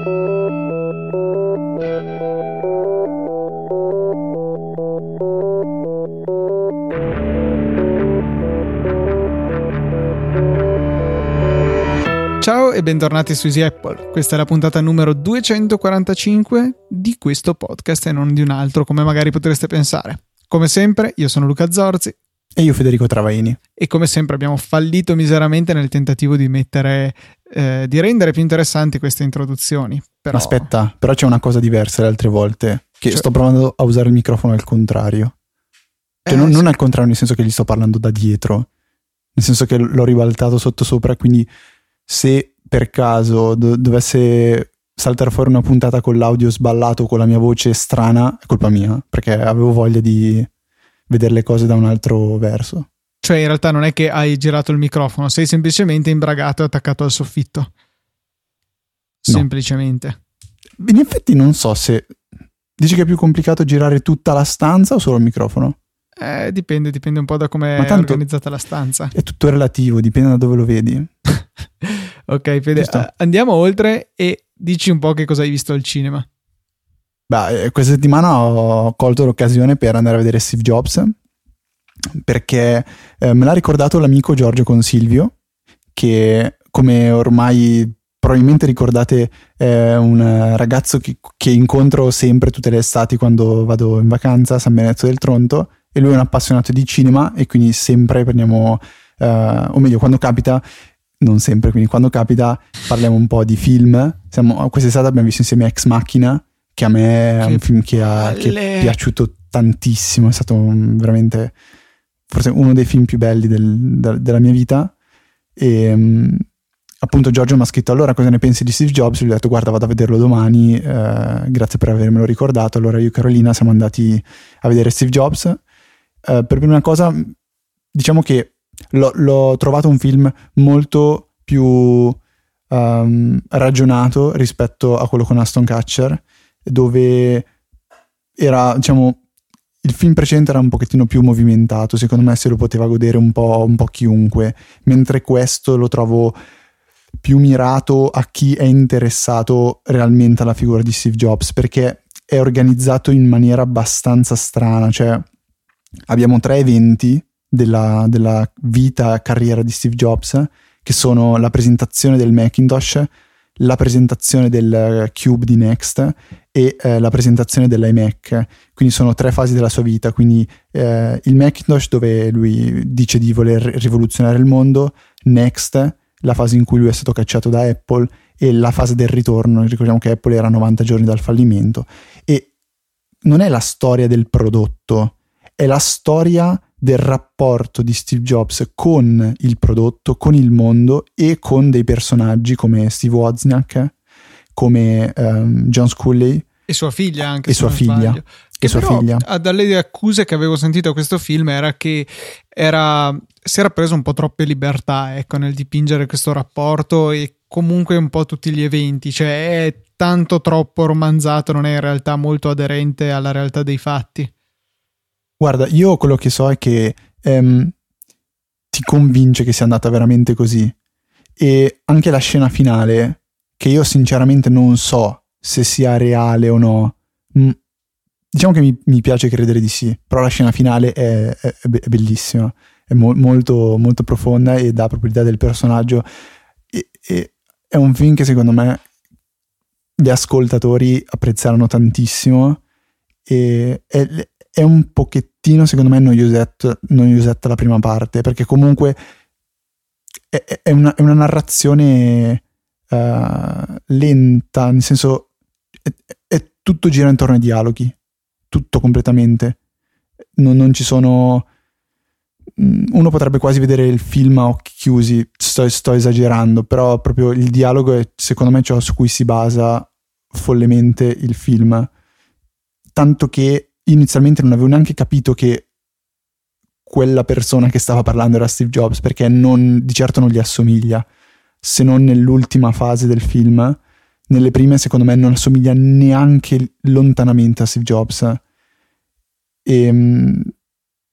Ciao e bentornati su Easy Apple. Questa è la puntata numero 245 di questo podcast e non di un altro, come magari potreste pensare. Come sempre, io sono Luca Zorzi. E io Federico Travaini. E come sempre abbiamo fallito miseramente nel tentativo di mettere, eh, di rendere più interessanti queste introduzioni. Però... Aspetta, però c'è una cosa diversa le altre volte, che cioè... sto provando a usare il microfono al contrario. Cioè, eh, non, sì. non al contrario, nel senso che gli sto parlando da dietro, nel senso che l'ho ribaltato sotto sopra, quindi se per caso do- dovesse saltare fuori una puntata con l'audio sballato, con la mia voce strana, è colpa mia, perché avevo voglia di vedere le cose da un altro verso. Cioè, in realtà non è che hai girato il microfono, sei semplicemente imbragato e attaccato al soffitto. No. Semplicemente. In effetti non so se... Dici che è più complicato girare tutta la stanza o solo il microfono? Eh, dipende, dipende un po' da come è organizzata la stanza. È tutto relativo, dipende da dove lo vedi. ok, Fede, andiamo oltre e dici un po' che cosa hai visto al cinema. Beh, eh, questa settimana ho colto l'occasione per andare a vedere Steve Jobs perché eh, me l'ha ricordato l'amico Giorgio Consilvio che come ormai probabilmente ricordate è un ragazzo che, che, incontro sempre tutte le estati quando vado in vacanza a San Benedetto del Tronto e lui è un appassionato di cinema e quindi sempre prendiamo, uh, o meglio quando capita, non sempre, quindi quando capita parliamo un po' di film. Siamo, quest'estate abbiamo visto insieme Ex Machina, che a me è un film che, ha, che è piaciuto tantissimo, è stato veramente forse uno dei film più belli del, de, della mia vita. E um, appunto Giorgio mi ha scritto allora cosa ne pensi di Steve Jobs? Gli ho detto guarda vado a vederlo domani, eh, grazie per avermelo ricordato. Allora io e Carolina siamo andati a vedere Steve Jobs eh, per prima cosa, diciamo che l'ho, l'ho, trovato un film molto più um, ragionato rispetto a quello con Aston Catcher, dove era, diciamo, il film precedente era un pochettino più movimentato, secondo me se lo poteva godere un po', un po' chiunque, mentre questo lo trovo più mirato a chi è interessato realmente alla figura di Steve Jobs, perché è organizzato in maniera abbastanza strana, cioè abbiamo tre eventi della, della vita e carriera di Steve Jobs, che sono la presentazione del Macintosh, la presentazione del Cube di Next e eh, la presentazione dell'iMac. Quindi sono tre fasi della sua vita. Quindi eh, il Macintosh dove lui dice di voler rivoluzionare il mondo, Next, la fase in cui lui è stato cacciato da Apple e la fase del ritorno. Ricordiamo che Apple era a 90 giorni dal fallimento. E non è la storia del prodotto, è la storia del rapporto di Steve Jobs con il prodotto, con il mondo e con dei personaggi come Steve Wozniak, come um, John Sculley. E sua figlia anche. E sua figlia. Che sua figlia. dalle accuse che avevo sentito a questo film era che era, si era preso un po' troppe libertà ecco, nel dipingere questo rapporto e comunque un po' tutti gli eventi, cioè è tanto troppo romanzato, non è in realtà molto aderente alla realtà dei fatti. Guarda, io quello che so è che ehm, ti convince che sia andata veramente così. E anche la scena finale, che io sinceramente non so se sia reale o no. Mm, diciamo che mi, mi, piace credere di sì, però la scena finale è, è, è bellissima, è mo- molto, molto profonda e dà proprio l'idea del personaggio. E, e è un film che secondo me gli ascoltatori apprezzeranno tantissimo e è, è un pochettino, secondo me, noiosetta, noiosetta la prima parte, perché comunque è, è, una, è una, narrazione uh, lenta, nel senso è, è, tutto gira intorno ai dialoghi, tutto completamente. Non, non, ci sono... Mm, uno potrebbe quasi vedere il film a occhi chiusi, sto, sto esagerando, però proprio il dialogo è secondo me ciò su cui si basa follemente il film. Tanto che inizialmente non avevo neanche capito che quella persona che stava parlando era Steve Jobs, perché non, di certo non gli assomiglia, se non nell'ultima fase del film. Nelle prime, secondo me, non assomiglia neanche lontanamente a Steve Jobs. E, ehm,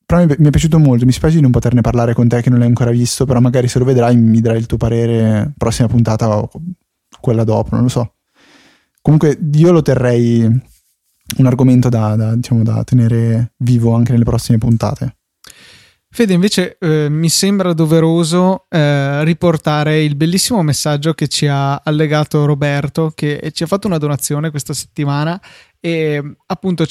però mi, mi è piaciuto molto. Mi spiace di non poterne parlare con te che non l'hai ancora visto, però magari se lo vedrai mi darai il tuo parere prossima puntata o quella dopo, non lo so. Comunque io lo terrei un argomento da, da, diciamo, da tenere vivo anche nelle prossime puntate. Fede, invece eh, mi sembra doveroso eh, riportare il bellissimo messaggio che ci ha allegato Roberto, che ci ha fatto una donazione questa settimana e appunto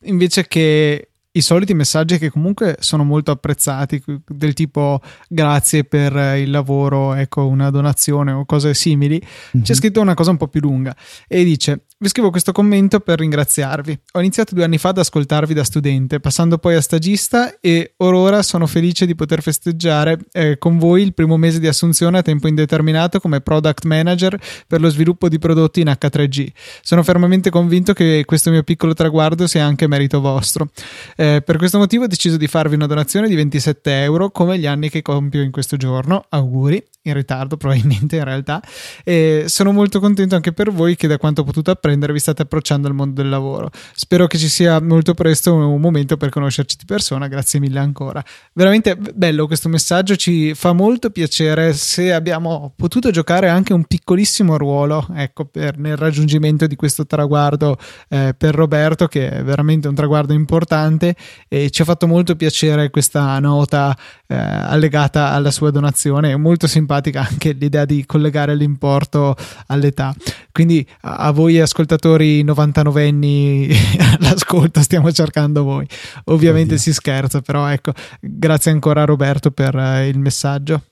invece che i soliti messaggi che comunque sono molto apprezzati, del tipo grazie per il lavoro, ecco una donazione o cose simili, mm-hmm. c'è scritto una cosa un po' più lunga e dice vi scrivo questo commento per ringraziarvi. Ho iniziato due anni fa ad ascoltarvi da studente, passando poi a stagista e or ora sono felice di poter festeggiare eh, con voi il primo mese di assunzione a tempo indeterminato come product manager per lo sviluppo di prodotti in H3G. Sono fermamente convinto che questo mio piccolo traguardo sia anche merito vostro. Eh, per questo motivo ho deciso di farvi una donazione di 27 euro come gli anni che compio in questo giorno. Auguri in ritardo probabilmente in realtà. E sono molto contento anche per voi che da quanto ho potuto apprendere vi state approcciando al mondo del lavoro. Spero che ci sia molto presto un momento per conoscerci di persona. Grazie mille ancora. Veramente bello questo messaggio. Ci fa molto piacere se abbiamo potuto giocare anche un piccolissimo ruolo ecco per, nel raggiungimento di questo traguardo eh, per Roberto che è veramente un traguardo importante. E ci ha fatto molto piacere questa nota eh, allegata alla sua donazione. Molto simpatica simpatica anche l'idea di collegare l'importo all'età. Quindi a voi ascoltatori 99 anni l'ascolto, stiamo cercando voi. Ovviamente Oddio. si scherza, però ecco, grazie ancora Roberto per uh, il messaggio.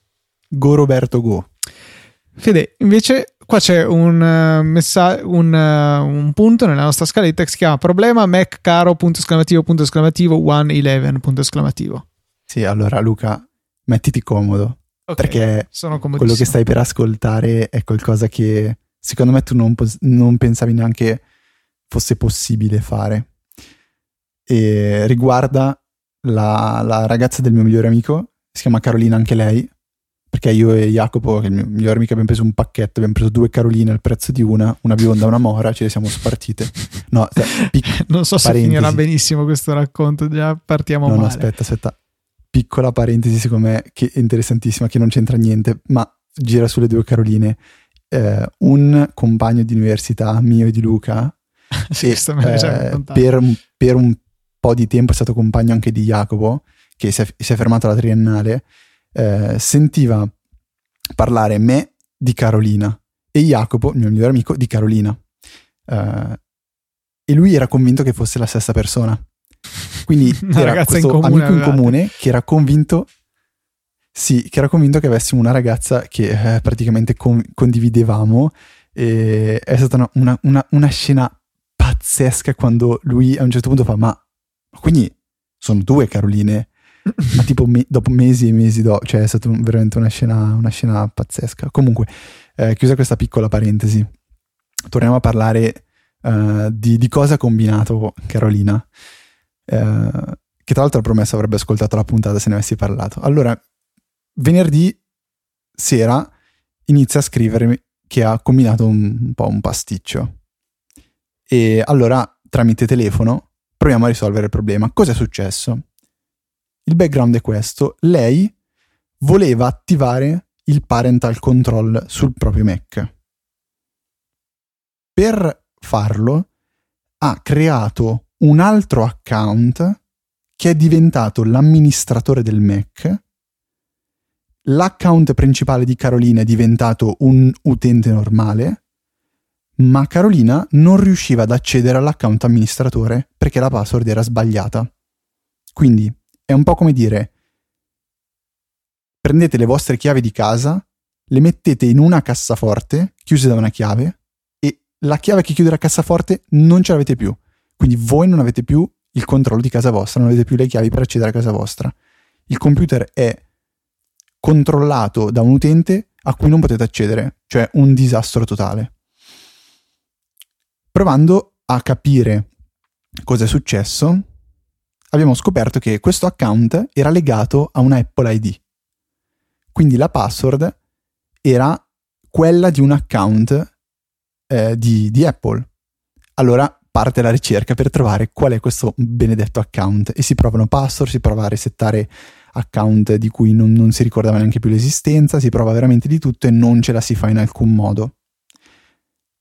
Go Roberto, go. Fede, invece qua c'è un, uh, messa- un, uh, un, punto nella nostra scaletta che si chiama problema Mac caro punto esclamativo punto esclamativo 111 punto esclamativo. Sì, allora Luca, mettiti comodo Okay, perché quello che stai per ascoltare è qualcosa che secondo me tu non, non pensavi neanche fosse possibile fare. E riguarda la, la, ragazza del mio migliore amico, si chiama Carolina anche lei, perché io e Jacopo, che è il mio migliore amico, abbiamo preso un pacchetto, abbiamo preso due Caroline al prezzo di una, una bionda e una mora, ce le siamo spartite. No, pic- non so se finirà benissimo questo racconto, già partiamo no, male. No, aspetta, aspetta piccola parentesi secondo me che è interessantissima, che non c'entra niente, ma gira sulle due Caroline. Eh, un compagno di università mio e di Luca, sì, e, eh, per, per, un po' di tempo è stato compagno anche di Jacopo, che si è, si è fermato alla triennale, eh, sentiva parlare me di Carolina e Jacopo, il mio migliore amico, di Carolina. Eh, e lui era convinto che fosse la stessa persona. Quindi una era questo in comune, amico in comune che era convinto sì, che era convinto che avessimo una ragazza che eh, praticamente con- condividevamo. E è stata una, una, una, una, scena pazzesca quando lui a un certo punto fa ma quindi sono due Caroline? Ma tipo me- dopo mesi e mesi dopo cioè è stata veramente una scena, una scena pazzesca. Comunque eh, chiusa questa piccola parentesi torniamo a parlare uh, di, di cosa ha combinato Carolina eh, che tra l'altro ha promesso avrebbe ascoltato la puntata se ne avessi parlato. Allora, venerdì sera inizia a scrivermi che ha combinato un, un po' un pasticcio. E allora, tramite telefono, proviamo a risolvere il problema. Cosa è successo? Il background è questo. Lei voleva attivare il parental control sul proprio Mac. Per farlo ha creato un altro account che è diventato l'amministratore del Mac. L'account principale di Carolina è diventato un utente normale, ma Carolina non riusciva ad accedere all'account amministratore perché la password era sbagliata. Quindi è un po' come dire prendete le vostre chiavi di casa, le mettete in una cassaforte chiuse da una chiave e la chiave che chiude la cassaforte non ce l'avete più. Quindi voi non avete più il controllo di casa vostra, non avete più le chiavi per accedere a casa vostra. Il computer è controllato da un utente a cui non potete accedere, cioè un disastro totale. Provando a capire cosa è successo, abbiamo scoperto che questo account era legato a una Apple ID. Quindi la password era quella di un account eh, di, di Apple. Allora parte la ricerca per trovare qual è questo benedetto account e si provano password, si prova a resettare account di cui non, non si ricordava neanche più l'esistenza, si prova veramente di tutto e non ce la si fa in alcun modo.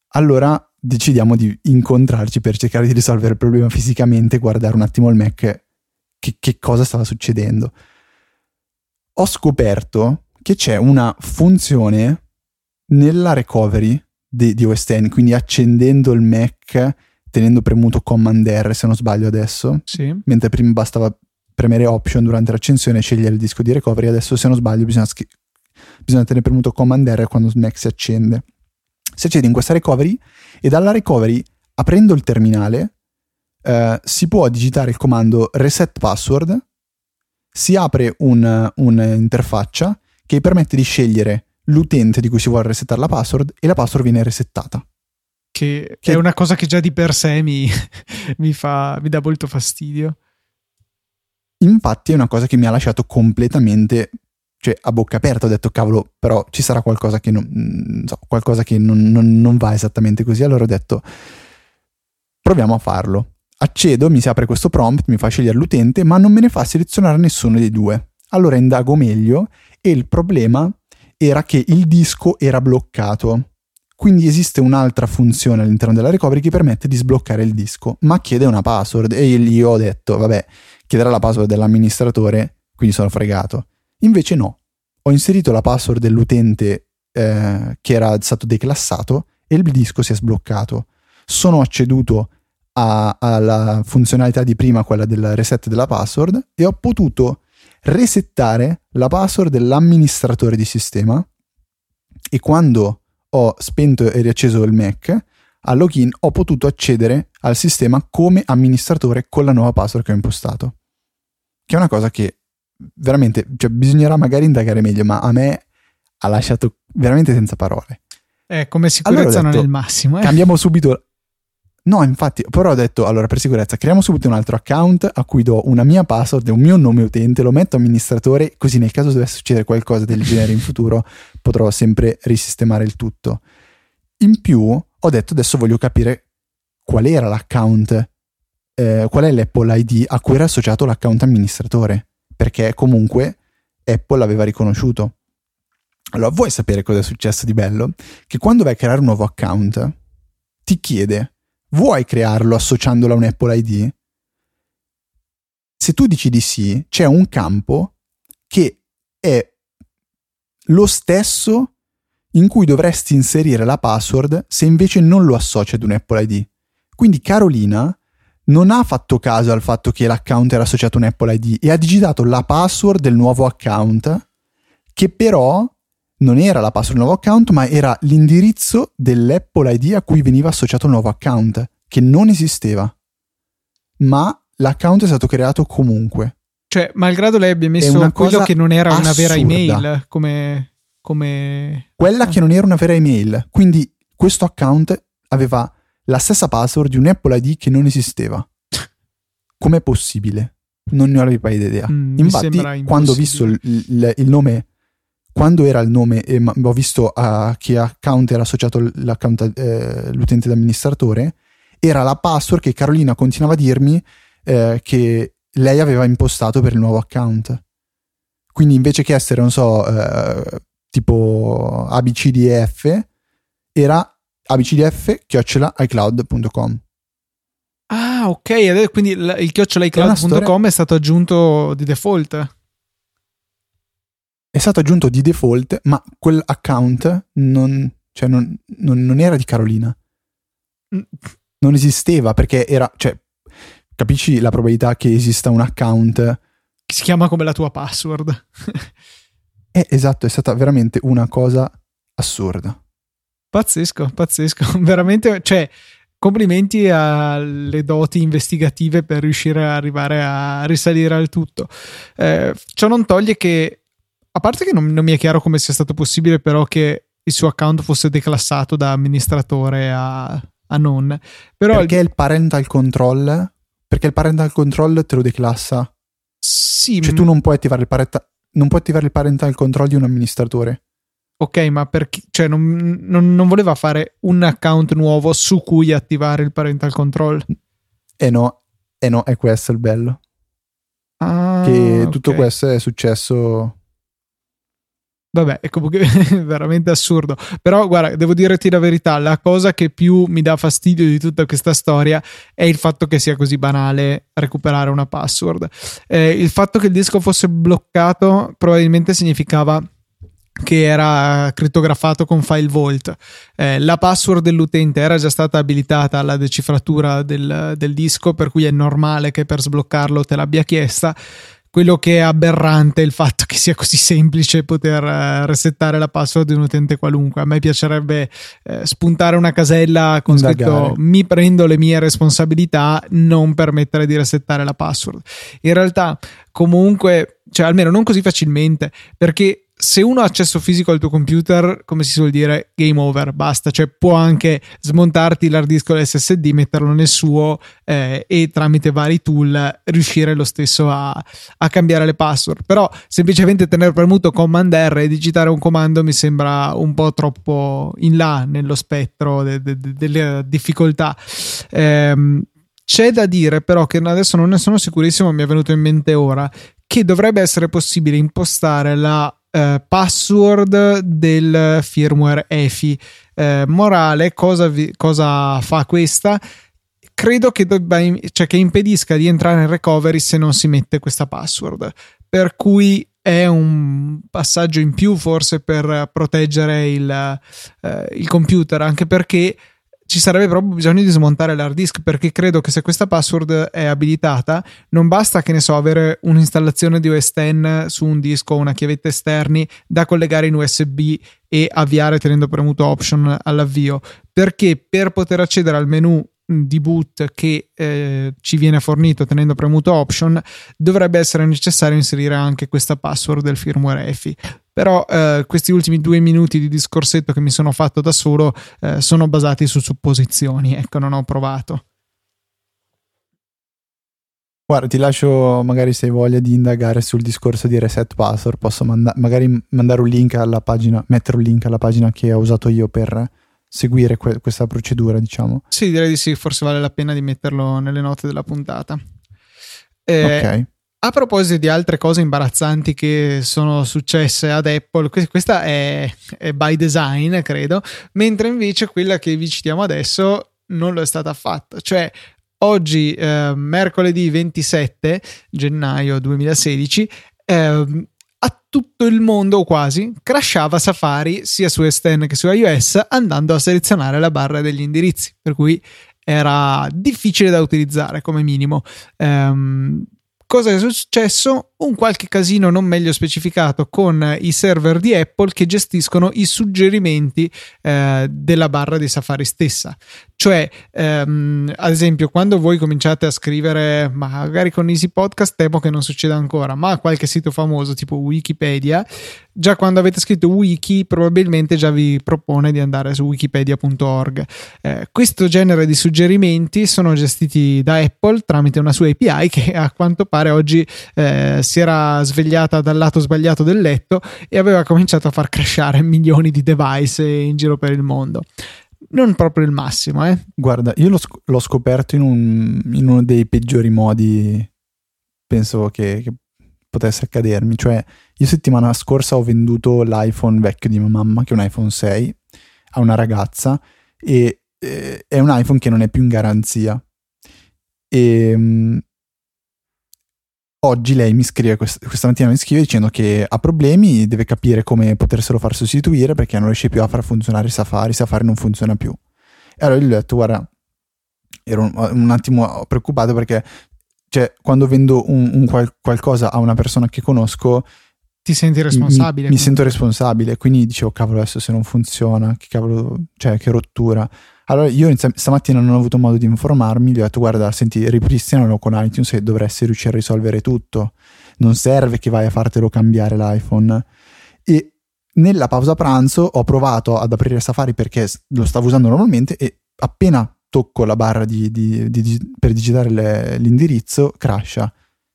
allora decidiamo di incontrarci per cercare di risolvere il problema fisicamente, guardare un attimo il Mac che, che cosa stava succedendo. Ho scoperto che c'è una funzione nella recovery di, di OS X, quindi accendendo il Mac tenendo premuto Command R se non sbaglio adesso, sì. mentre prima bastava premere Option durante l'accensione e scegliere il disco di recovery, adesso se non sbaglio bisogna, schi- bisogna tenere premuto Command R quando Mac si accende. Si accende in questa recovery e dalla recovery, aprendo il terminale, eh, si può digitare il comando reset password, si apre un, un'interfaccia che permette di scegliere l'utente di cui si vuole resettare la password e la password viene resettata. Che, che, è una cosa che già di per sé mi, mi, fa, mi dà molto fastidio. Infatti è una cosa che mi ha lasciato completamente cioè, a bocca aperta. Ho detto, cavolo, però ci sarà qualcosa che non, so, qualcosa che non, non, non va esattamente così. Allora ho detto, proviamo a farlo. Accedo, mi si apre questo prompt, mi fa scegliere l'utente, ma non me ne fa selezionare nessuno dei due. Allora indago meglio e il problema era che il disco era bloccato. Quindi esiste un'altra funzione all'interno della recovery che permette di sbloccare il disco, ma chiede una password e io ho detto, vabbè, chiederà la password dell'amministratore, quindi sono fregato. Invece no, ho inserito la password dell'utente eh, che era stato declassato e il disco si è sbloccato. Sono acceduto alla funzionalità di prima, quella del reset della password, e ho potuto resettare la password dell'amministratore di sistema e quando ho spento e riacceso il Mac, al login ho potuto accedere al sistema come amministratore con la nuova password che ho impostato. Che è una cosa che veramente, cioè, bisognerà magari indagare meglio, ma a me ha lasciato veramente senza parole. Eh, come sicurezza allora detto, non è il massimo. Eh. Cambiamo subito No, infatti, però ho detto, allora per sicurezza, creiamo subito un altro account a cui do una mia password e un mio nome utente, lo metto amministratore, così nel caso dovesse succedere qualcosa del genere in futuro potrò sempre risistemare il tutto. In più, ho detto adesso voglio capire qual era l'account, eh, qual è l'Apple ID a cui era associato l'account amministratore, perché comunque Apple l'aveva riconosciuto. Allora, vuoi sapere cosa è successo di bello? Che quando vai a creare un nuovo account, ti chiede Vuoi crearlo associandolo a un Apple ID? Se tu dici di sì, c'è un campo che è lo stesso in cui dovresti inserire la password se invece non lo associ ad un Apple ID. Quindi Carolina non ha fatto caso al fatto che l'account era associato a un Apple ID e ha digitato la password del nuovo account che però non era la password del nuovo account, ma era l'indirizzo dell'Apple ID a cui veniva associato il nuovo account, che non esisteva. Ma l'account è stato creato comunque. Cioè, malgrado lei abbia messo quello che non era assurda. una vera email, come, come... Quella che non era una vera email. Quindi questo account aveva la stessa password di un Apple ID che non esisteva. Com'è possibile? Non ne ho la paio idea. Mm, Infatti, quando ho visto il, il, il nome quando era il nome e ho visto a che account era associato eh, l'utente d'amministratore, era la password che Carolina continuava a dirmi eh, che lei aveva impostato per il nuovo account. Quindi invece che essere, non so, eh, tipo abcdf, era abcdf-icloud.com. Ah, ok, quindi il chiocciola iCloud.com è, è stato aggiunto di default è stato aggiunto di default, ma quell'account non, cioè non, non, non era di Carolina. Mm. Non esisteva perché era, cioè, capisci la probabilità che esista un account che si chiama come la tua password. eh, esatto, è stata veramente una cosa assurda. Pazzesco, pazzesco. Veramente, cioè, complimenti alle doti investigative per riuscire ad arrivare a risalire al tutto. Eh, ciò non toglie che a parte che non, non, mi è chiaro come sia stato possibile, però, che il suo account fosse declassato da amministratore a, a non. Però perché il... il parental control? Perché il parental control te lo declassa. Sì. Cioè, tu non puoi attivare il, parenta... non puoi attivare il parental control di un amministratore. Ok, ma perché cioè, non, non, non, voleva fare un account nuovo su cui attivare il parental control? Eh no, eh no, è questo il bello. Ah, che tutto okay. questo è successo Vabbè, è comunque veramente assurdo. Però, guarda, devo dirti la verità: la cosa che più mi dà fastidio di tutta questa storia è il fatto che sia così banale recuperare una password. Eh, il fatto che il disco fosse bloccato probabilmente significava che era crittografato con file vault. Eh, la password dell'utente era già stata abilitata alla decifratura del, del disco, per cui è normale che per sbloccarlo te l'abbia chiesta quello che è aberrante è il fatto che sia così semplice poter uh, resettare la password di un utente qualunque. A me piacerebbe uh, spuntare una casella con Indagare. scritto mi prendo le mie responsabilità, non permettere di resettare la password. In realtà, comunque, cioè almeno non così facilmente, perché se uno ha accesso fisico al tuo computer, come si suol dire, game over, basta, cioè può anche smontarti l'hard disk o l'SSD, metterlo nel suo eh, e tramite vari tool riuscire lo stesso a, a, cambiare le password. Però semplicemente tenere premuto Command R e digitare un comando mi sembra un po' troppo in là nello spettro de, de, de, delle difficoltà. Eh, c'è da dire però che adesso non ne sono sicurissimo, mi è venuto in mente ora, che dovrebbe essere possibile impostare la eh, password del firmware EFI. Eh, morale, cosa, vi, cosa, fa questa? Credo che, debba, cioè che impedisca di entrare in recovery se non si mette questa password. Per cui è un passaggio in più forse per proteggere il, eh, il computer, anche perché ci sarebbe proprio bisogno di smontare l'hard disk perché credo che se questa password è abilitata non basta che ne so avere un'installazione di OS X su un disco o una chiavetta esterni da collegare in USB e avviare tenendo premuto option all'avvio. Perché per poter accedere al menu di boot che eh, ci viene fornito tenendo premuto option dovrebbe essere necessario inserire anche questa password del firmware EFI però eh, questi ultimi due minuti di discorsetto che mi sono fatto da solo eh, sono basati su supposizioni, ecco, non ho provato. Guarda, ti lascio magari se hai voglia di indagare sul discorso di reset password, posso manda- magari mandare un link alla pagina, mettere un link alla pagina che ho usato io per seguire que- questa procedura, diciamo. Sì, direi di sì, forse vale la pena di metterlo nelle note della puntata. Eh, ok. A proposito di altre cose imbarazzanti che sono successe ad Apple, questa è, è, by design, credo, mentre invece quella che vi citiamo adesso non lo è stata affatto. Cioè, oggi, eh, mercoledì 27 gennaio 2016, eh, a tutto il mondo quasi crashava Safari sia su S10 che su iOS andando a selezionare la barra degli indirizzi, per cui era difficile da utilizzare come minimo. Um, Cosa è successo? Un qualche casino non meglio specificato con i server di Apple che gestiscono i suggerimenti eh, della barra di Safari stessa. Cioè, ehm, ad esempio, quando voi cominciate a scrivere, magari con Easy Podcast, temo che non succeda ancora, ma qualche sito famoso tipo Wikipedia, già quando avete scritto wiki, probabilmente già vi propone di andare su wikipedia.org. Eh, questo genere di suggerimenti sono gestiti da Apple tramite una sua API che a quanto pare oggi eh, si era svegliata dal lato sbagliato del letto e aveva cominciato a far crashare milioni di device in giro per il mondo non proprio il massimo. Eh. Guarda, io l'ho, sc- l'ho scoperto in, un, in, uno dei peggiori modi, penso che, che, potesse accadermi. Cioè, io settimana scorsa ho venduto l'iPhone vecchio di mia mamma, che è un iPhone 6, a una ragazza e eh, è un iPhone che non è più in garanzia. E ehm, Oggi lei mi scrive, quest- questa mattina mi scrive dicendo che ha problemi, deve capire come poterselo far sostituire perché non riesce più a far funzionare Safari, Safari non funziona più. E allora gli ho detto, guarda, ero un, un attimo preoccupato perché cioè, quando vendo un, un qual- qualcosa a una persona che conosco... Ti senti responsabile? Mi, mi sento responsabile, quindi dicevo, cavolo, adesso se non funziona, che cavolo, cioè, che rottura. Allora io stamattina non ho avuto modo di informarmi, gli ho detto guarda, senti, ripristinalo con iTunes e dovresti riuscire a risolvere tutto. Non serve che vai a fartelo cambiare l'iPhone. E nella pausa pranzo ho provato ad aprire Safari perché lo stavo usando normalmente e appena tocco la barra di, di, di, per digitare le, l'indirizzo, crasha.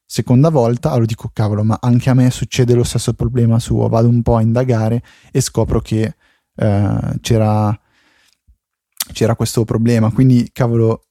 Seconda volta, allora dico cavolo, ma anche a me succede lo stesso problema suo. Vado un po' a indagare e scopro che eh, c'era c'era questo problema, quindi cavolo,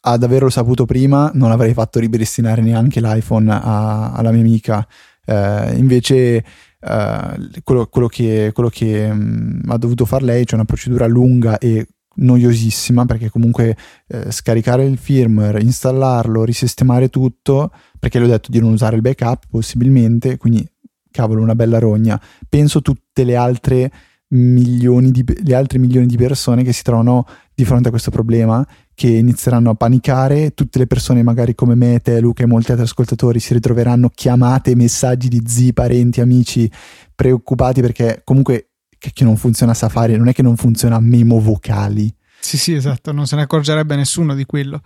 ad averlo saputo prima non avrei fatto ripristinare neanche l'iPhone a, alla mia amica. Eh, invece uh, quello, quello, che, quello che um, ha dovuto fare lei, cioè una procedura lunga e noiosissima perché comunque eh, scaricare il firmware, installarlo, risistemare tutto, perché le ho detto di non usare il backup possibilmente, quindi cavolo una bella rogna. Penso tutte le altre milioni di, le altre milioni di persone che si trovano di fronte a questo problema, che inizieranno a panicare, tutte le persone magari come me, te, Luca e molti altri ascoltatori si ritroveranno chiamate, messaggi di zii, parenti, amici preoccupati perché comunque che non funziona Safari, non è che non funziona memo vocali. Sì, sì, esatto, non se ne accorgerebbe nessuno di quello.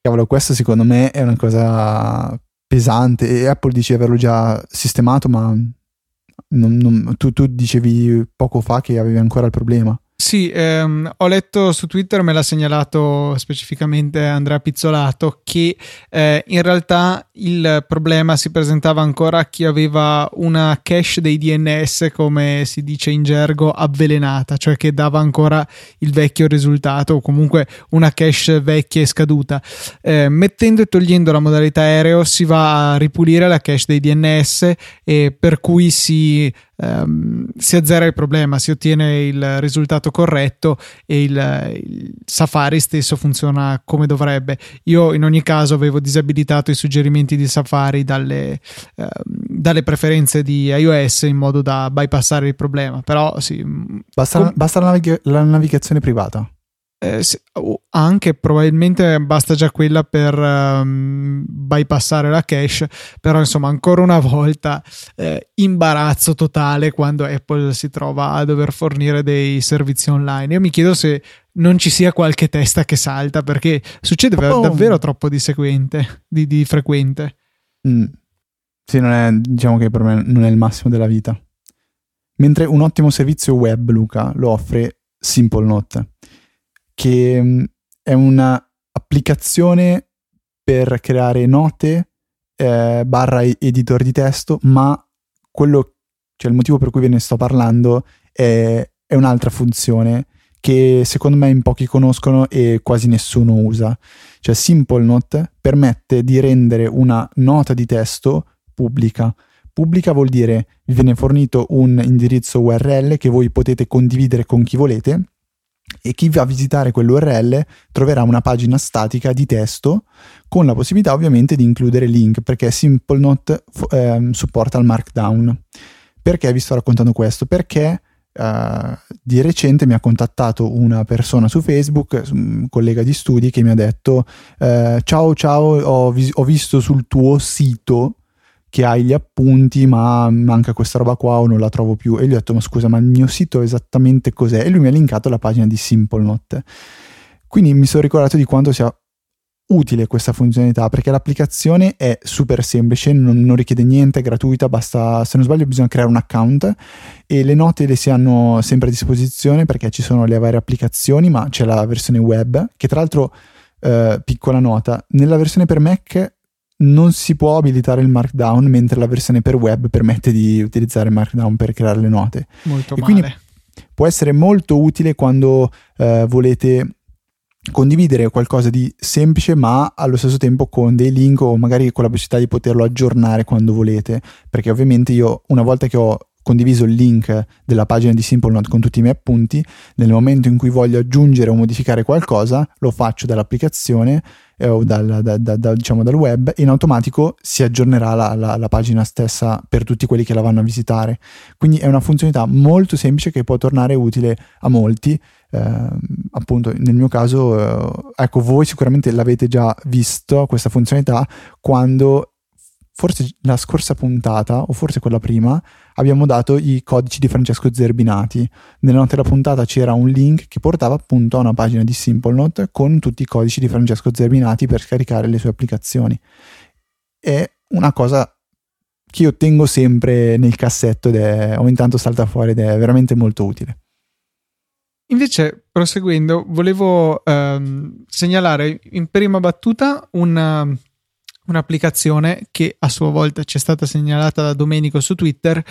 Cavolo, questo secondo me è una cosa pesante e Apple dice di averlo già sistemato, ma non, non, tu, tu dicevi poco fa che avevi ancora il problema. Sì, ehm, ho letto su Twitter, me l'ha segnalato specificamente Andrea Pizzolato, che eh, in realtà il problema si presentava ancora a chi aveva una cache dei DNS, come si dice in gergo, avvelenata, cioè che dava ancora il vecchio risultato o comunque una cache vecchia e scaduta. Eh, mettendo e togliendo la modalità aereo si va a ripulire la cache dei DNS e per cui si Um, si azzera il problema, si ottiene il risultato corretto e il, il, Safari stesso funziona come dovrebbe. Io in ogni caso avevo disabilitato i suggerimenti di Safari dalle, uh, dalle preferenze di iOS in modo da bypassare il problema, però sì. Basta, com- basta la, navig- la navigazione privata. Eh, anche probabilmente basta già quella per um, bypassare la cache, però insomma ancora una volta eh, imbarazzo totale quando Apple si trova a dover fornire dei servizi online. Io mi chiedo se non ci sia qualche testa che salta perché succede oh. davvero troppo di, sequente, di, di frequente. Mm. Sì, non è, diciamo che per me non è il massimo della vita. Mentre un ottimo servizio web, Luca, lo offre Simple Note che mm, è un'applicazione per creare note eh, barra editor di testo, ma quello, cioè il motivo per cui ve ne sto parlando è, è un'altra funzione che secondo me in pochi conoscono e quasi nessuno usa. Cioè Simple Note permette di rendere una nota di testo pubblica. Pubblica vuol dire vi viene fornito un indirizzo URL che voi potete condividere con chi volete e chi va a visitare quell'URL troverà una pagina statica di testo con la possibilità ovviamente di includere link perché SimpleNote eh, supporta il Markdown. Perché vi sto raccontando questo? Perché Uh, di recente mi ha contattato una persona su Facebook, un collega di studi, che mi ha detto: uh, Ciao, ciao, ho, vis- ho, visto sul tuo sito che hai gli appunti, ma manca questa roba qua o non la trovo più. E gli ho detto: Ma scusa, ma il mio sito esattamente cos'è? E lui mi ha linkato la pagina di SimpleNote. Quindi mi sono ricordato di quanto sia utile questa funzionalità perché l'applicazione è super semplice, non, non, richiede niente, è gratuita, basta, se non sbaglio bisogna creare un account e le note le si hanno sempre a disposizione perché ci sono le varie applicazioni, ma c'è la versione web che tra l'altro, eh, piccola nota, nella versione per Mac non si può abilitare il Markdown, mentre la versione per web permette di utilizzare il Markdown per creare le note. Molto e male. quindi può essere molto utile quando eh, volete condividere qualcosa di semplice ma allo stesso tempo con dei link o magari con la possibilità di poterlo aggiornare quando volete perché ovviamente io una volta che ho condiviso il link della pagina di SimpleNote con tutti i miei appunti nel momento in cui voglio aggiungere o modificare qualcosa lo faccio dall'applicazione eh, o dal, da, da, da, diciamo dal web in automatico si aggiornerà la, la, la, pagina stessa per tutti quelli che la vanno a visitare. Quindi è una funzionalità molto semplice che può tornare utile a molti. Eh, appunto, nel mio caso, eh, ecco, voi sicuramente l'avete già visto questa funzionalità quando forse la scorsa puntata, o forse quella prima, abbiamo dato i codici di Francesco Zerbinati. Nella nota della puntata c'era un link che portava appunto a una pagina di SimpleNote con tutti i codici di Francesco Zerbinati per scaricare le sue applicazioni. È una cosa che io tengo sempre nel cassetto ed è, ogni tanto salta fuori ed è veramente molto utile. Invece, proseguendo, volevo ehm, segnalare in prima battuta una un'applicazione che a sua volta ci è stata segnalata da Domenico su Twitter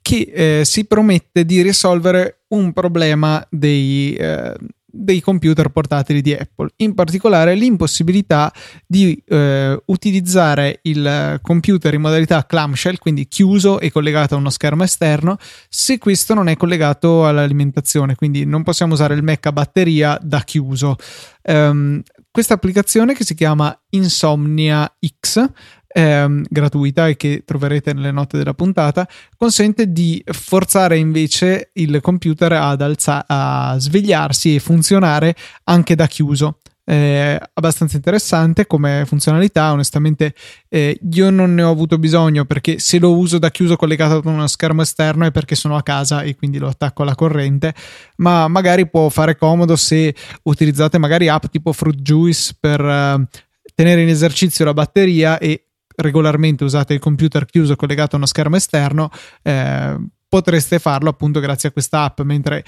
che eh, si promette di risolvere un problema dei, eh, dei computer portatili di Apple, in particolare l'impossibilità di eh, utilizzare il computer in modalità clamshell, quindi chiuso e collegato a uno schermo esterno, se questo non è collegato all'alimentazione, quindi non possiamo usare il Mac a batteria da chiuso. Um, questa applicazione che si chiama Insomnia X ehm, gratuita e che troverete nelle note della puntata, consente di forzare invece il computer ad alza- a svegliarsi e funzionare anche da chiuso. È abbastanza interessante come funzionalità. Onestamente, eh, io non ne ho avuto bisogno perché se lo uso da chiuso collegato ad uno schermo esterno è perché sono a casa e quindi lo attacco alla corrente. Ma magari può fare comodo se utilizzate magari app tipo Fruit Juice per eh, tenere in esercizio la batteria e regolarmente usate il computer chiuso collegato a uno schermo esterno, eh, potreste farlo appunto grazie a questa app, mentre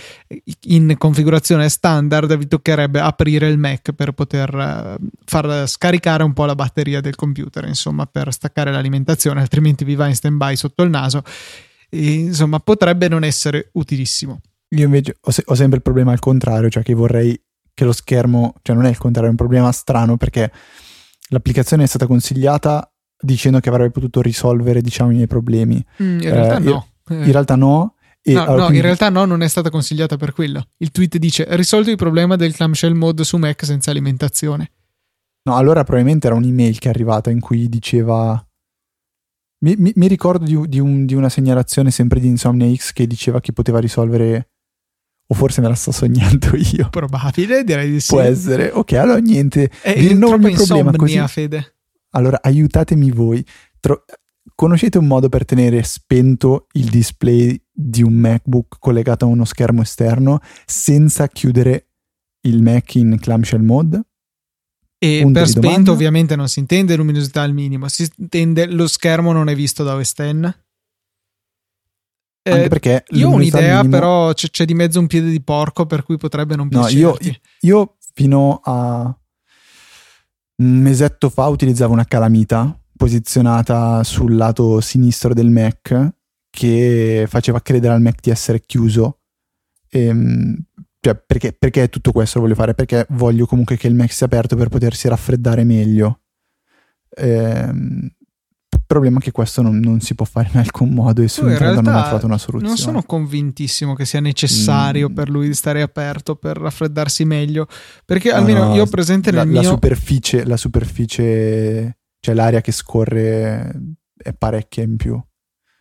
in configurazione standard vi toccherebbe aprire il Mac per poter eh, far scaricare un po' la batteria del computer, insomma, per staccare l'alimentazione, altrimenti vi va in stand by sotto il naso. E, insomma, potrebbe non essere utilissimo. Io invece ho, se- ho sempre il problema al contrario, cioè che vorrei che lo schermo, cioè non è il contrario, è un problema strano perché l'applicazione è stata consigliata dicendo che avrebbe potuto risolvere diciamo i miei problemi. Mm, in realtà eh, no. In realtà no. No, allora, no quindi... in realtà no, non è stata consigliata per quello. Il tweet dice risolto il problema del clamshell mode su Mac senza alimentazione. No, allora probabilmente era un'email che è arrivata in cui diceva... Mi, mi, mi ricordo di, di, un, di, una segnalazione sempre di Insomnia X che diceva che poteva risolvere... O forse me la sto sognando io. Probabile, direi di sì. Può essere. Ok, allora niente. È il nome problema così. Fede. Allora aiutatemi voi. Tro- conoscete un modo per tenere spento il display di un MacBook collegato a uno schermo esterno senza chiudere il Mac in clamshell mode? E Punto per spento domanda. ovviamente non si intende luminosità al minimo, si intende lo schermo non è visto da OS X. Eh, perché io ho un'idea, minimo... però c'è, c'è, di mezzo un piede di porco, per cui potrebbe non piacerti. No, io, io fino a un mesetto fa utilizzavo una calamita posizionata sul lato sinistro del Mac che faceva credere al Mac di essere chiuso. E, ehm, cioè, perché, perché tutto questo lo voglio fare? Perché voglio comunque che il Mac sia aperto per potersi raffreddare meglio. Ehm, problema è che questo non, non, si può fare in alcun modo e su Nintendo non ha trovato una soluzione. Non sono convintissimo che sia necessario mm. per lui stare aperto per raffreddarsi meglio, perché no, almeno no, io ho presente la, nel mio... La superficie, la superficie, cioè l'aria che scorre è parecchia in più.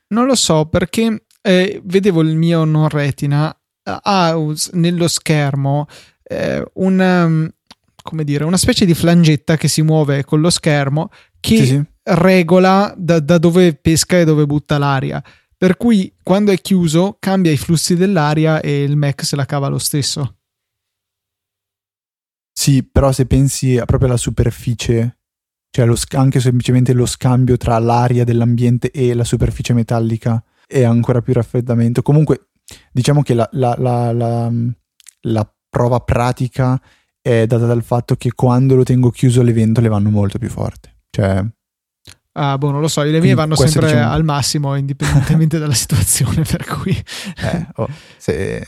Non lo so, perché eh, vedevo il mio non retina, ha nello schermo eh, una, come dire, una specie di flangetta che si muove con lo schermo che sì, sì regola da, da dove pesca e dove butta l'aria. Per cui quando è chiuso cambia i flussi dell'aria e il Mac se la cava lo stesso. Sì, però se pensi proprio alla superficie, cioè lo, anche semplicemente lo scambio tra l'aria dell'ambiente e la superficie metallica è ancora più raffreddamento. Comunque, diciamo che la, la, la, la prova pratica è data dal fatto che quando lo tengo chiuso le ventole vanno molto più forte. Cioè, Ah, boh, non lo so, le mie vanno sempre diciamo... al massimo, indipendentemente dalla situazione, per cui... Eh, oh, se,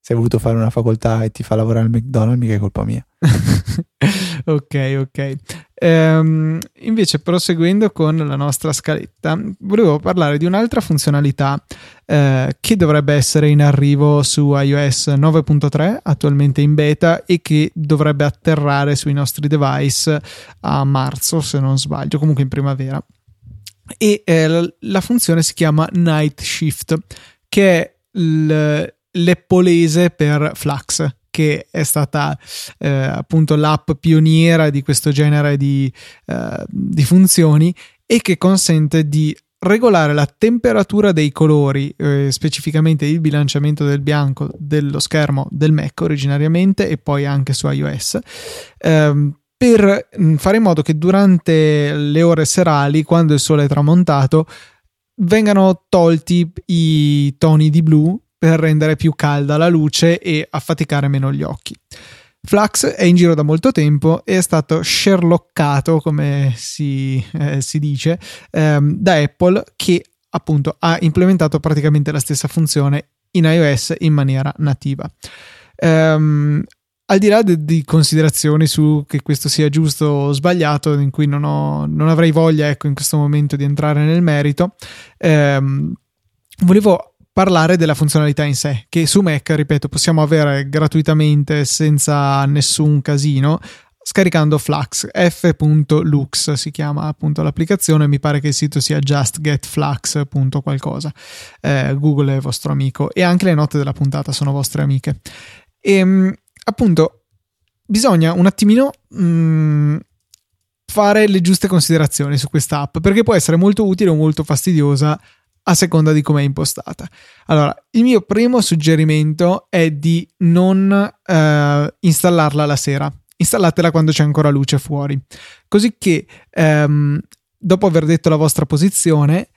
se hai voluto fare una facoltà e ti fa lavorare al McDonald's, mica è colpa mia. ok, ok. Ehm, invece, proseguendo con la nostra scaletta, volevo parlare di un'altra funzionalità eh, che dovrebbe essere in arrivo su iOS 9.3, attualmente in beta, e che dovrebbe atterrare sui nostri device a marzo, se non sbaglio, comunque in primavera. E eh, la, funzione si chiama Night Shift, che è l'eppolese per Flux, che è stata eh, appunto l'app pioniera di questo genere di, eh, di funzioni e che consente di regolare la temperatura dei colori, eh, specificamente il bilanciamento del bianco dello schermo del Mac originariamente e poi anche su iOS, ehm, per mm, fare in modo che durante le ore serali, quando il sole è tramontato, vengano tolti i toni di blu per rendere più calda la luce e affaticare meno gli occhi. Flux è in giro da molto tempo e è stato sherlockato, come si, eh, si dice, ehm, da Apple che appunto ha implementato praticamente la stessa funzione in iOS in maniera nativa. Um, al di là di considerazioni su che questo sia giusto o sbagliato, in cui non, ho, non avrei voglia, ecco, in questo momento di entrare nel merito, ehm, volevo parlare della funzionalità in sé, che su Mac, ripeto, possiamo avere gratuitamente senza nessun casino scaricando Flux, f.lux si chiama appunto l'applicazione, mi pare che il sito sia justgetflux.qualcosa. Eh, Google è vostro amico e anche le note della puntata sono vostre amiche. E ehm, appunto bisogna un attimino mh, mm, fare le giuste considerazioni su questa app perché può essere molto utile o molto fastidiosa a seconda di come è impostata. Allora, il mio primo suggerimento è di non eh, installarla la sera. Installatela quando c'è ancora luce fuori, così che ehm, dopo aver detto la vostra posizione,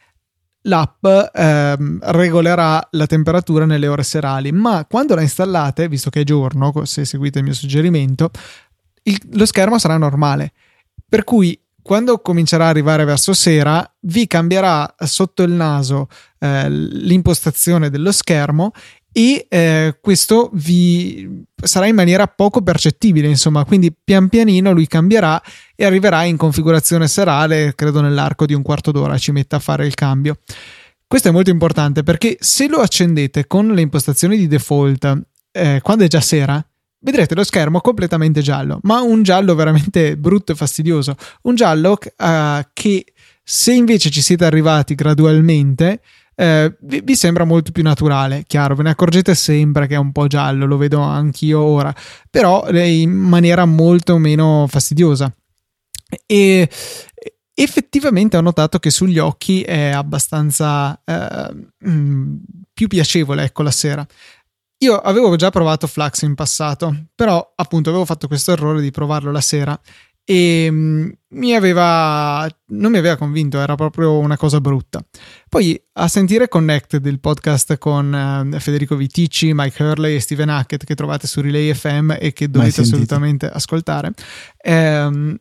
l'app ehm, regolerà la temperatura nelle ore serali, ma quando la installate, visto che è giorno, se seguite il mio suggerimento, il, lo schermo sarà normale. Per cui quando comincerà a arrivare verso sera, vi cambierà sotto il naso eh, l'impostazione dello schermo e eh, questo vi sarà in maniera poco percettibile, insomma, quindi pian pianino lui cambierà e arriverà in configurazione serale, credo nell'arco di un quarto d'ora ci metta a fare il cambio. Questo è molto importante perché se lo accendete con le impostazioni di default eh, quando è già sera, vedrete lo schermo completamente giallo, ma un giallo veramente brutto e fastidioso, un giallo uh, che se invece ci siete arrivati gradualmente eh, vi, vi, sembra molto più naturale, chiaro, ve ne accorgete sempre che è un po' giallo, lo vedo anch'io ora, però in maniera molto meno fastidiosa. E effettivamente ho notato che sugli occhi è abbastanza eh, mm, più piacevole, ecco, la sera. Io avevo già provato Flux in passato, però appunto avevo fatto questo errore di provarlo la sera e mm, mi aveva non mi aveva convinto, era proprio una cosa brutta. Poi a sentire Connected, il podcast con uh, Federico Viticci, Mike Hurley e Steven Hackett che trovate su Relay FM e che dovete assolutamente ascoltare. Ehm,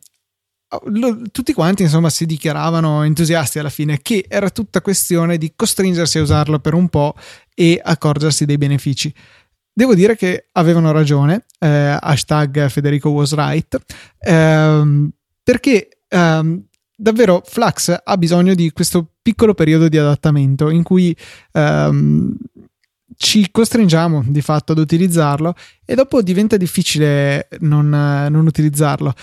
tutti quanti insomma si dichiaravano entusiasti alla fine che era tutta questione di costringersi a usarlo per un po' e accorgersi dei benefici. Devo dire che avevano ragione, eh, hashtag Federico was right, ehm, perché ehm, davvero Flux ha bisogno di questo piccolo periodo di adattamento in cui ehm, ci costringiamo di fatto ad utilizzarlo e dopo diventa difficile non, non utilizzarlo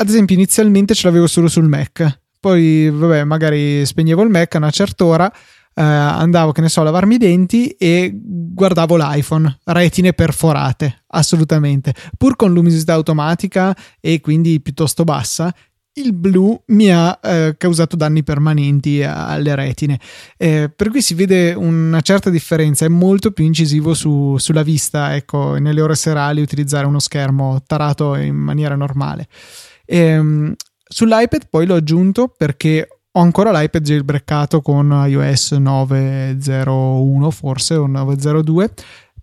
ad esempio inizialmente ce l'avevo solo sul Mac, poi vabbè magari spegnevo il Mac a una certa ora, eh, andavo che ne so a lavarmi i denti e guardavo l'iPhone, retine perforate, assolutamente, pur con luminosità automatica e quindi piuttosto bassa, il blu mi ha eh, causato danni permanenti alle retine. Eh, per cui si vede una certa differenza, è molto più incisivo su, sulla vista, ecco, nelle ore serali utilizzare uno schermo tarato in maniera normale. Ehm, sull'iPad poi l'ho aggiunto perché ho ancora l'iPad jailbreakato con iOS 9.01 forse o 9.02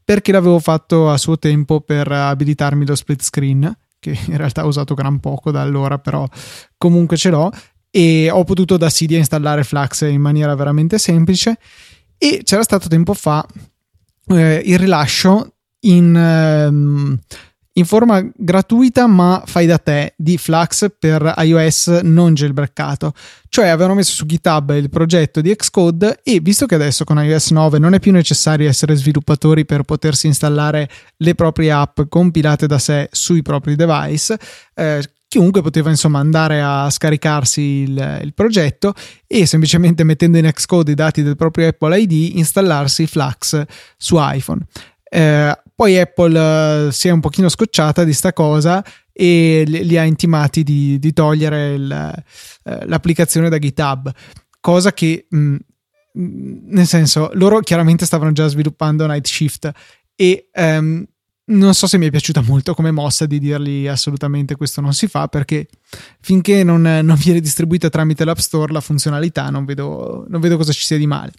perché l'avevo fatto a suo tempo per abilitarmi lo split screen che in realtà ho usato gran poco da allora però comunque ce l'ho. E ho potuto da Cydia installare Flux in maniera veramente semplice. E c'era stato tempo fa eh, il rilascio in ehm, in forma gratuita ma fai da te di Flux per iOS non jailbreakato. Cioè avevano messo su GitHub il progetto di Xcode e visto che adesso con iOS 9 non è più necessario essere sviluppatori per potersi installare le proprie app compilate da sé sui propri device, eh, chiunque poteva insomma andare a scaricarsi il, il, progetto e semplicemente mettendo in Xcode i dati del proprio Apple ID installarsi Flux su iPhone. Eh, poi Apple uh, si è un pochino scocciata di sta cosa e li, ha intimati di, di togliere il, uh, l'applicazione da GitHub, cosa che mh, mm, nel senso loro chiaramente stavano già sviluppando Night Shift e um, non so se mi è piaciuta molto come mossa di dirgli assolutamente questo non si fa perché finché non, non viene distribuita tramite l'App Store la funzionalità non vedo, non vedo cosa ci sia di male.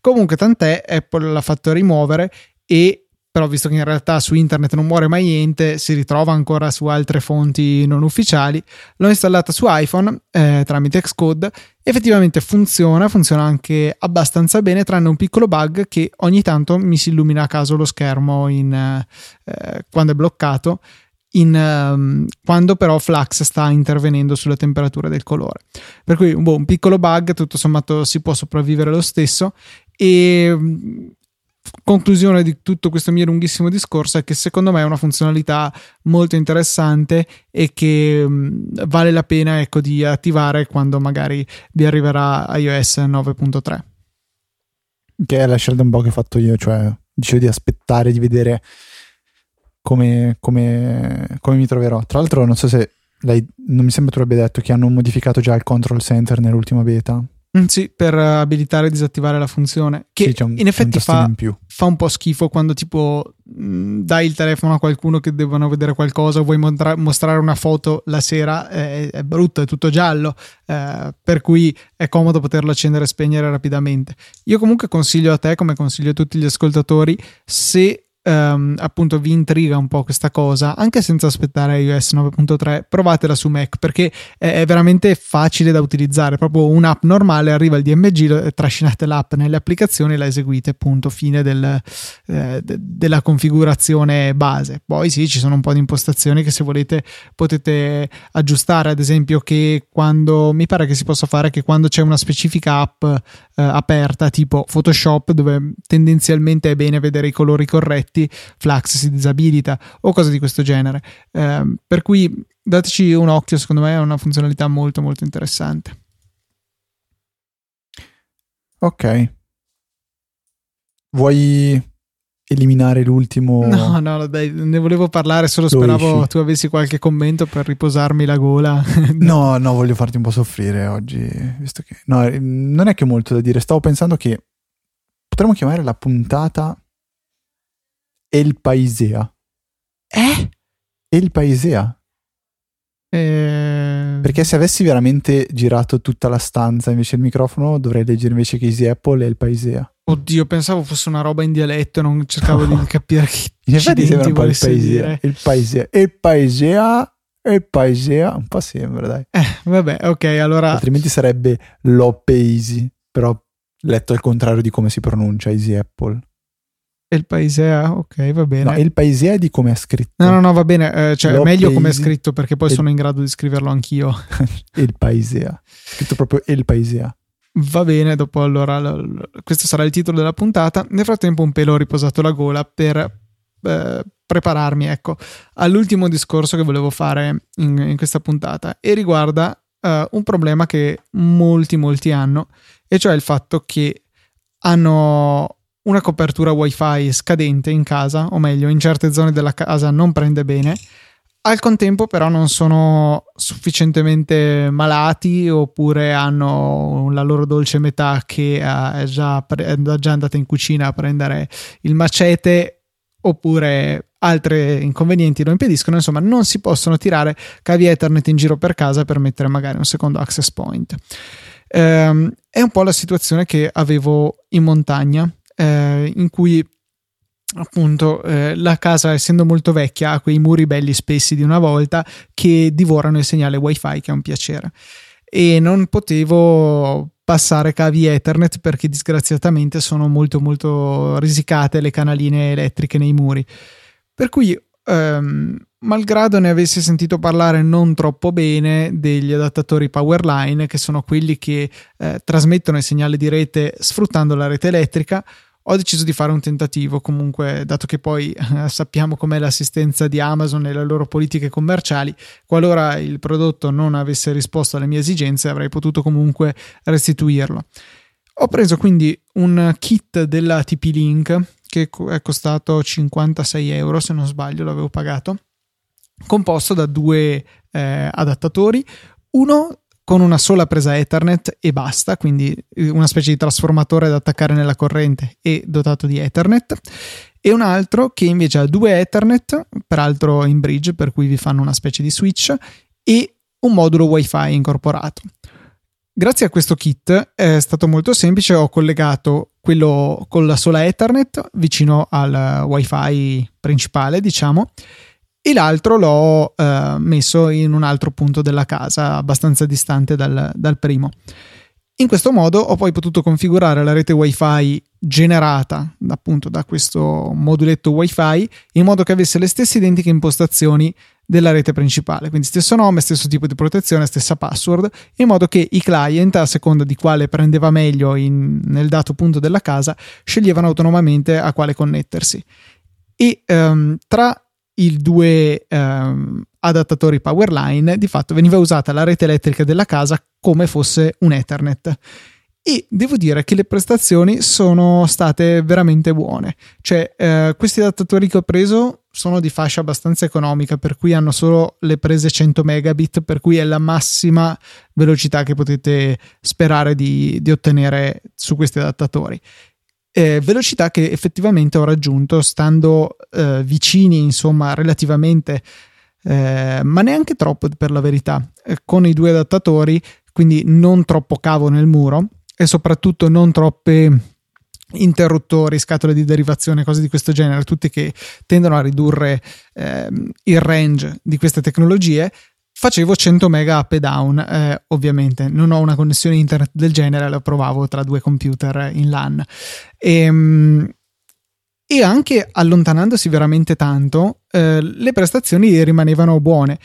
Comunque tant'è, Apple l'ha fatto rimuovere e però visto che in realtà su internet non muore mai niente, si ritrova ancora su altre fonti non ufficiali, l'ho installata su iPhone eh, tramite Xcode, effettivamente funziona, funziona anche abbastanza bene, tranne un piccolo bug che ogni tanto mi si illumina a caso lo schermo in, eh, quando è bloccato. In, um, quando però Flux sta intervenendo sulla temperatura del colore. Per cui boh, un piccolo bug, tutto sommato si può sopravvivere lo stesso. E conclusione di tutto questo mio lunghissimo discorso è che secondo me è una funzionalità molto interessante e che mh, vale la pena ecco, di attivare quando magari vi arriverà iOS 9.3 che è la scelta un po' che ho fatto io cioè dicevo di aspettare di vedere come, come, come mi troverò. Tra l'altro non so se lei non mi sembra tu abbia detto che hanno modificato già il control center nell'ultima beta. Mm, sì, per abilitare e disattivare la funzione. Che sì, un, in effetti un fa, in fa, un po' schifo quando tipo mh, mm, dai il telefono a qualcuno che devono vedere qualcosa, vuoi montra- mostrare una foto la sera, è, è brutto, è tutto giallo, eh, per cui è comodo poterlo accendere e spegnere rapidamente. Io comunque consiglio a te, come consiglio a tutti gli ascoltatori, se Um, appunto vi intriga un po' questa cosa, anche senza aspettare iOS 9.3, provatela su Mac perché è, veramente facile da utilizzare. Proprio un'app normale arriva il DMG, trascinate l'app nelle applicazioni e la eseguite. Punto fine del, eh, de, della configurazione base. Poi sì, ci sono un po' di impostazioni che se volete potete aggiustare. Ad esempio, che quando mi pare che si possa fare che quando c'è una specifica app eh, aperta, tipo Photoshop, dove tendenzialmente è bene vedere i colori corretti effetti Flux si disabilita o cose di questo genere. Eh, per cui dateci un occhio, secondo me è una funzionalità molto molto interessante. Ok. Vuoi eliminare l'ultimo? No, no, dai, ne volevo parlare, solo Lo speravo esci. tu avessi qualche commento per riposarmi la gola. no, no, voglio farti un po' soffrire oggi, visto che... No, non è che ho molto da dire, stavo pensando che potremmo chiamare la puntata El Paisea. Eh? El Paisea. Eh... Perché se avessi veramente girato tutta la stanza invece il microfono, dovrei leggere invece che Easy Apple e il Paisea. Oddio, pensavo fosse una roba in dialetto, non cercavo no. di capire che In effetti sembra un po' il Paisea. Il Paisea. Il Paisea. Il Paisea. Un po' sembra, dai. Eh, vabbè, ok, allora... Altrimenti sarebbe Lopeisi, però letto al contrario di come si pronuncia Easy Apple. Il paesea, ok, va bene. No, il paesea è di come è scritto. No, no, no, va bene. Eh, cioè, è meglio come è scritto perché poi il... sono in grado di scriverlo anch'io. il paesea. Scritto proprio il paesea. Va bene, dopo allora, questo sarà il titolo della puntata. Nel frattempo un pelo ho riposato la gola per eh, prepararmi, ecco, all'ultimo discorso che volevo fare in, in questa puntata e riguarda eh, un problema che molti, molti hanno, e cioè il fatto che hanno una copertura wifi scadente in casa, o meglio, in certe zone della casa non prende bene. Al contempo, però, non sono sufficientemente malati oppure hanno la loro dolce metà che è già, è già andata in cucina a prendere il macete oppure altri inconvenienti lo impediscono, insomma non si possono tirare cavi Ethernet in giro per casa per mettere magari un secondo access point. Ehm, è un po' la situazione che avevo in montagna eh, in cui appunto eh, la casa essendo molto vecchia ha quei muri belli spessi di una volta che divorano il segnale wifi che è un piacere. E non potevo passare cavi ethernet perché disgraziatamente sono molto molto risicate le canaline elettriche nei muri. Per cui ehm, malgrado ne avessi sentito parlare non troppo bene degli adattatori Powerline, che sono quelli che eh, trasmettono il segnale di rete sfruttando la rete elettrica, ho deciso di fare un tentativo comunque, dato che poi eh, sappiamo com'è l'assistenza di Amazon e le loro politiche commerciali, qualora il prodotto non avesse risposto alle mie esigenze avrei potuto comunque restituirlo. Ho preso quindi un kit della TP-Link che è costato 56 euro se non sbaglio, l'avevo pagato, composto da due eh, adattatori, uno con una sola presa Ethernet e basta, quindi eh, una specie di trasformatore da attaccare nella corrente e dotato di Ethernet, e un altro che invece ha due Ethernet, peraltro in bridge, per cui vi fanno una specie di switch, e un modulo WiFi incorporato. Grazie a questo kit è stato molto semplice, ho collegato quello con la sola Ethernet vicino al wifi principale, diciamo, e l'altro l'ho eh, messo in un altro punto della casa, abbastanza distante dal, dal primo. In questo modo ho poi potuto configurare la rete wifi generata appunto da questo moduletto wifi in modo che avesse le stesse identiche impostazioni della rete principale, quindi stesso nome, stesso tipo di protezione, stessa password, in modo che i client, a seconda di quale prendeva meglio in, nel dato punto della casa, sceglievano autonomamente a quale connettersi. E um, tra i due um, adattatori Powerline, di fatto veniva usata la rete elettrica della casa come fosse un Ethernet. E devo dire che le prestazioni sono state veramente buone. Cioè, eh, questi adattatori che ho preso sono di fascia abbastanza economica, per cui hanno solo le prese 100 megabit, per cui è la massima velocità che potete sperare di, di ottenere su questi adattatori. Eh, velocità che effettivamente ho raggiunto stando eh, vicini, insomma, relativamente eh, ma neanche troppo per la verità, eh, con i due adattatori, quindi non troppo cavo nel muro e soprattutto non troppe interruttori, scatole di derivazione, cose di questo genere, tutti che tendono a ridurre eh, il range di queste tecnologie. Facevo 100 mega up e down, eh, ovviamente non ho una connessione internet del genere, lo provavo tra due computer in LAN. E, ehm, e anche allontanandosi veramente tanto, eh, le prestazioni rimanevano buone.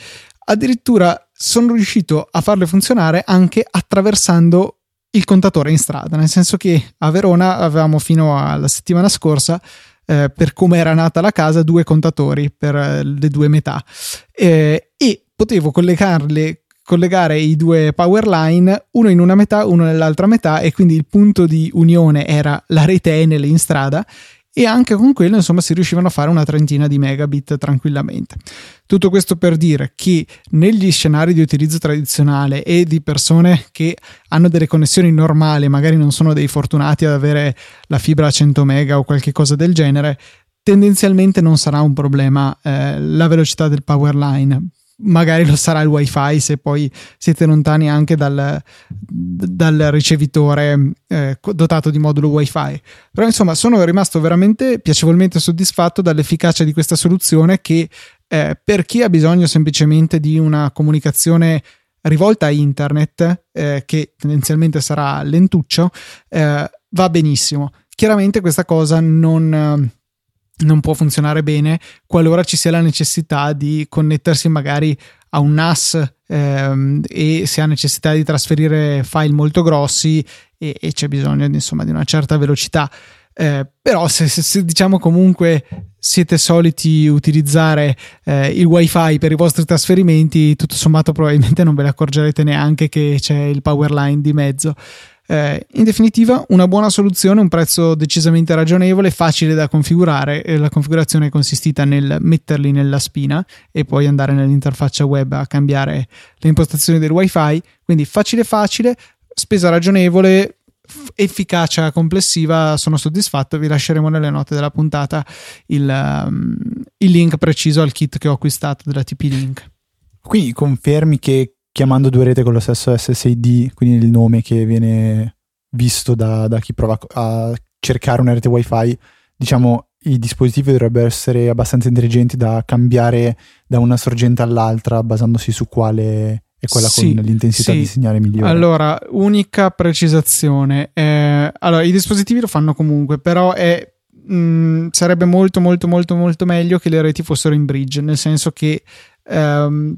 Addirittura sono riuscito a farle funzionare anche attraversando il contatore in strada, nel senso che a Verona avevamo fino alla settimana scorsa, eh, per come era nata la casa, due contatori per eh, le due metà. Eh, e potevo collegarle collegare i due power line, uno in una metà, uno nell'altra metà, e quindi il punto di unione era la rete Enel in strada e anche con quello insomma si riuscivano a fare una trentina di megabit tranquillamente. Tutto questo per dire che negli scenari di utilizzo tradizionale e di persone che hanno delle connessioni normali, magari non sono dei fortunati ad avere la fibra a 100 mega o qualche cosa del genere, tendenzialmente non sarà un problema eh, la velocità del power line magari lo sarà il wifi se poi siete lontani anche dal, dal ricevitore eh, dotato di modulo wifi. Però insomma sono rimasto veramente piacevolmente soddisfatto dall'efficacia di questa soluzione che eh, per chi ha bisogno semplicemente di una comunicazione rivolta a internet eh, che tendenzialmente sarà lentuccio eh, va benissimo. Chiaramente questa cosa non non può funzionare bene qualora ci sia la necessità di connettersi magari a un NAS ehm, e si ha necessità di trasferire file molto grossi e, e c'è bisogno insomma di una certa velocità. Eh, però se, se, se, diciamo comunque siete soliti utilizzare eh, il wifi per i vostri trasferimenti tutto sommato probabilmente non ve ne accorgerete neanche che c'è il power line di mezzo eh, in definitiva, una buona soluzione, un prezzo decisamente ragionevole, facile da configurare. La configurazione è consistita nel metterli nella spina e poi andare nell'interfaccia web a cambiare le impostazioni del wifi. Quindi facile, facile, spesa ragionevole, efficacia complessiva. Sono soddisfatto. Vi lasceremo nelle note della puntata il, um, il link preciso al kit che ho acquistato della TP Link. Quindi confermi che chiamando due rete con lo stesso SSID, quindi il nome che viene visto da, da chi prova a cercare una rete wifi, diciamo i dispositivi dovrebbero essere abbastanza intelligenti da cambiare da una sorgente all'altra basandosi su quale è quella sì, con l'intensità sì. di segnale migliore. Allora, unica precisazione. Eh, allora, i dispositivi lo fanno comunque, però è, mh, mm, sarebbe molto molto molto molto meglio che le reti fossero in bridge, nel senso che ehm,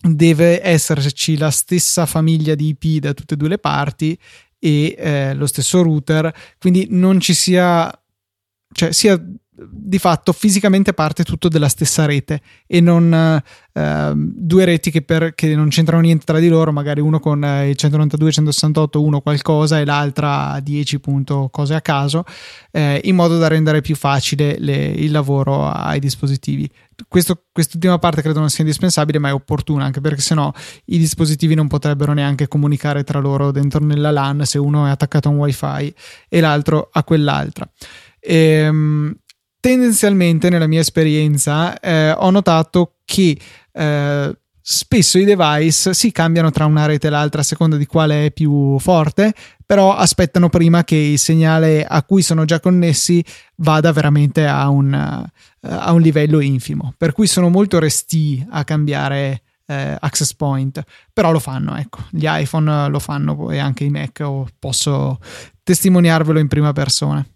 deve esserci la stessa famiglia di IP da tutte e due le parti e eh, lo stesso router, quindi non ci sia, cioè sia di fatto fisicamente parte tutto della stessa rete e non eh, due reti che, per, che, non c'entrano niente tra di loro, magari uno con eh, il 192, 168, uno qualcosa e l'altra 10 punto cose a caso, eh, in modo da rendere più facile le, il lavoro ai dispositivi. Questo, quest'ultima parte credo non sia indispensabile, ma è opportuna anche perché sennò i dispositivi non potrebbero neanche comunicare tra loro dentro nella LAN se uno è attaccato a un wifi e l'altro a quell'altra. Ehm, tendenzialmente nella mia esperienza eh, ho notato che eh, spesso i device si cambiano tra una rete e l'altra a seconda di quale è più forte, però aspettano prima che il segnale a cui sono già connessi vada veramente a un, a un livello infimo. Per cui sono molto resti a cambiare eh, access point, però lo fanno, ecco, gli iPhone lo fanno e anche i Mac, posso testimoniarvelo in prima persona.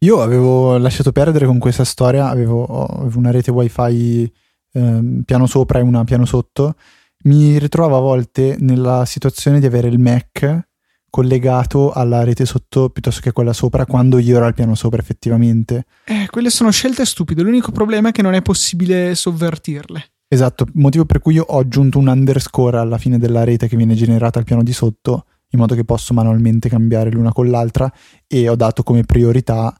Io avevo lasciato perdere con questa storia, avevo, avevo una rete wifi eh, piano sopra e una piano sotto, mi ritrovo a volte nella situazione di avere il Mac collegato alla rete sotto piuttosto che quella sopra quando io ero al piano sopra effettivamente. Eh, quelle sono scelte stupide, l'unico problema è che non è possibile sovvertirle. Esatto, motivo per cui io ho aggiunto un underscore alla fine della rete che viene generata al piano di sotto, in modo che posso manualmente cambiare l'una con l'altra e ho dato come priorità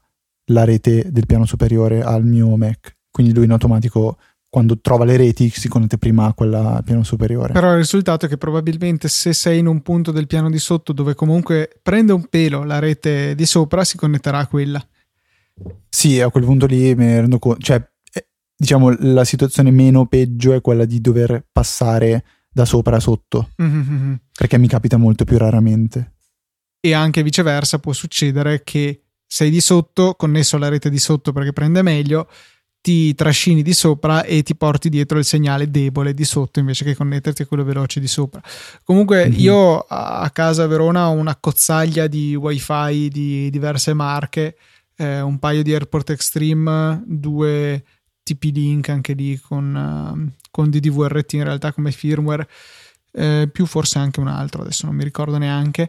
la rete del piano superiore al mio Mac. Quindi lui in automatico quando trova le reti si connette prima a quella al piano superiore. Però il risultato è che probabilmente se sei in un punto del piano di sotto dove comunque prende un pelo la rete di sopra, si connetterà a quella. Sì, a quel punto lì ne rendo conto, cioè diciamo la situazione meno peggio è quella di dover passare da sopra a sotto, mm-hmm. perché mi capita molto più raramente. E anche viceversa può succedere che sei di sotto, connesso alla rete di sotto perché prende meglio, ti trascini di sopra e ti porti dietro il segnale debole di sotto invece che connetterti a quello veloce di sopra. Comunque mm-hmm. io a casa a Verona ho una cozzaglia di wifi di diverse marche, eh, un paio di Airport Extreme, due TP-Link anche lì con, uh, con DDVRT in realtà come firmware, eh, più forse anche un altro, adesso non mi ricordo neanche.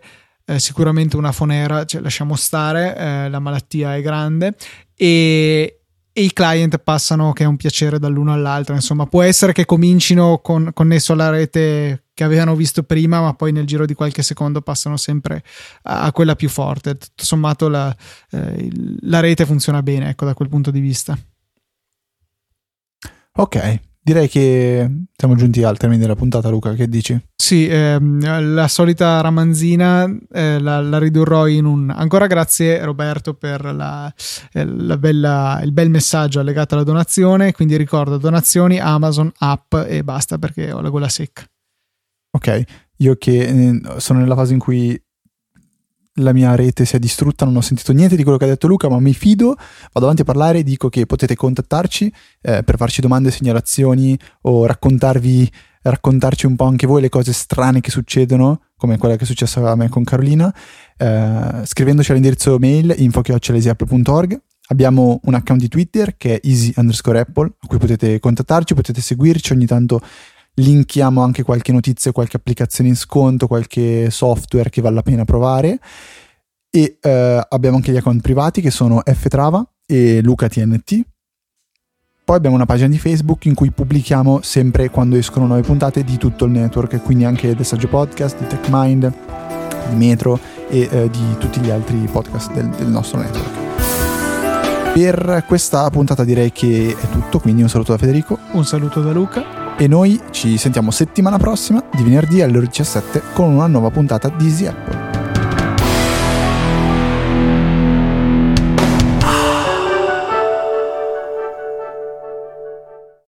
Eh, sicuramente una fonera, cioè lasciamo stare, eh, la malattia è grande e, e, i client passano che è un piacere dall'uno all'altro. Insomma, può essere che comincino con, connesso alla rete che avevano visto prima, ma poi nel giro di qualche secondo passano sempre a, a quella più forte. Tutto sommato, la, eh, la rete funziona bene, ecco, da quel punto di vista. Ok, direi che siamo giunti al termine della puntata, Luca. Che dici? Sì, ehm, la solita ramanzina eh, la, la, ridurrò in un. Ancora grazie, Roberto, per la, eh, la bella, il bel messaggio allegato alla donazione. Quindi ricordo donazioni, Amazon, app e basta perché ho la gola secca. Ok, io che eh, sono nella fase in cui la mia rete si è distrutta, non ho sentito niente di quello che ha detto Luca, ma mi fido, vado avanti a parlare e dico che potete contattarci eh, per farci domande, segnalazioni o raccontarvi, raccontarci un po' anche voi le cose strane che succedono, come quella che è successa a me con Carolina, eh, scrivendoci all'indirizzo mail info.org. Abbiamo un account di Twitter che è easy underscore apple, a cui potete contattarci, potete seguirci, ogni tanto linkiamo anche qualche notizia, qualche applicazione in sconto, qualche software che vale la pena provare. E eh, abbiamo anche gli account privati che sono ftrava e lucatnt. Poi abbiamo una pagina di Facebook in cui pubblichiamo sempre quando escono nuove puntate di tutto il network, quindi anche del Saggio Podcast, di TechMind, di Metro e eh, di tutti gli altri podcast del, del nostro network. Per questa puntata direi che è tutto, quindi un saluto da Federico. Un saluto da Luca e noi ci sentiamo settimana prossima di venerdì alle ore 17 con una nuova puntata di Easy Apple.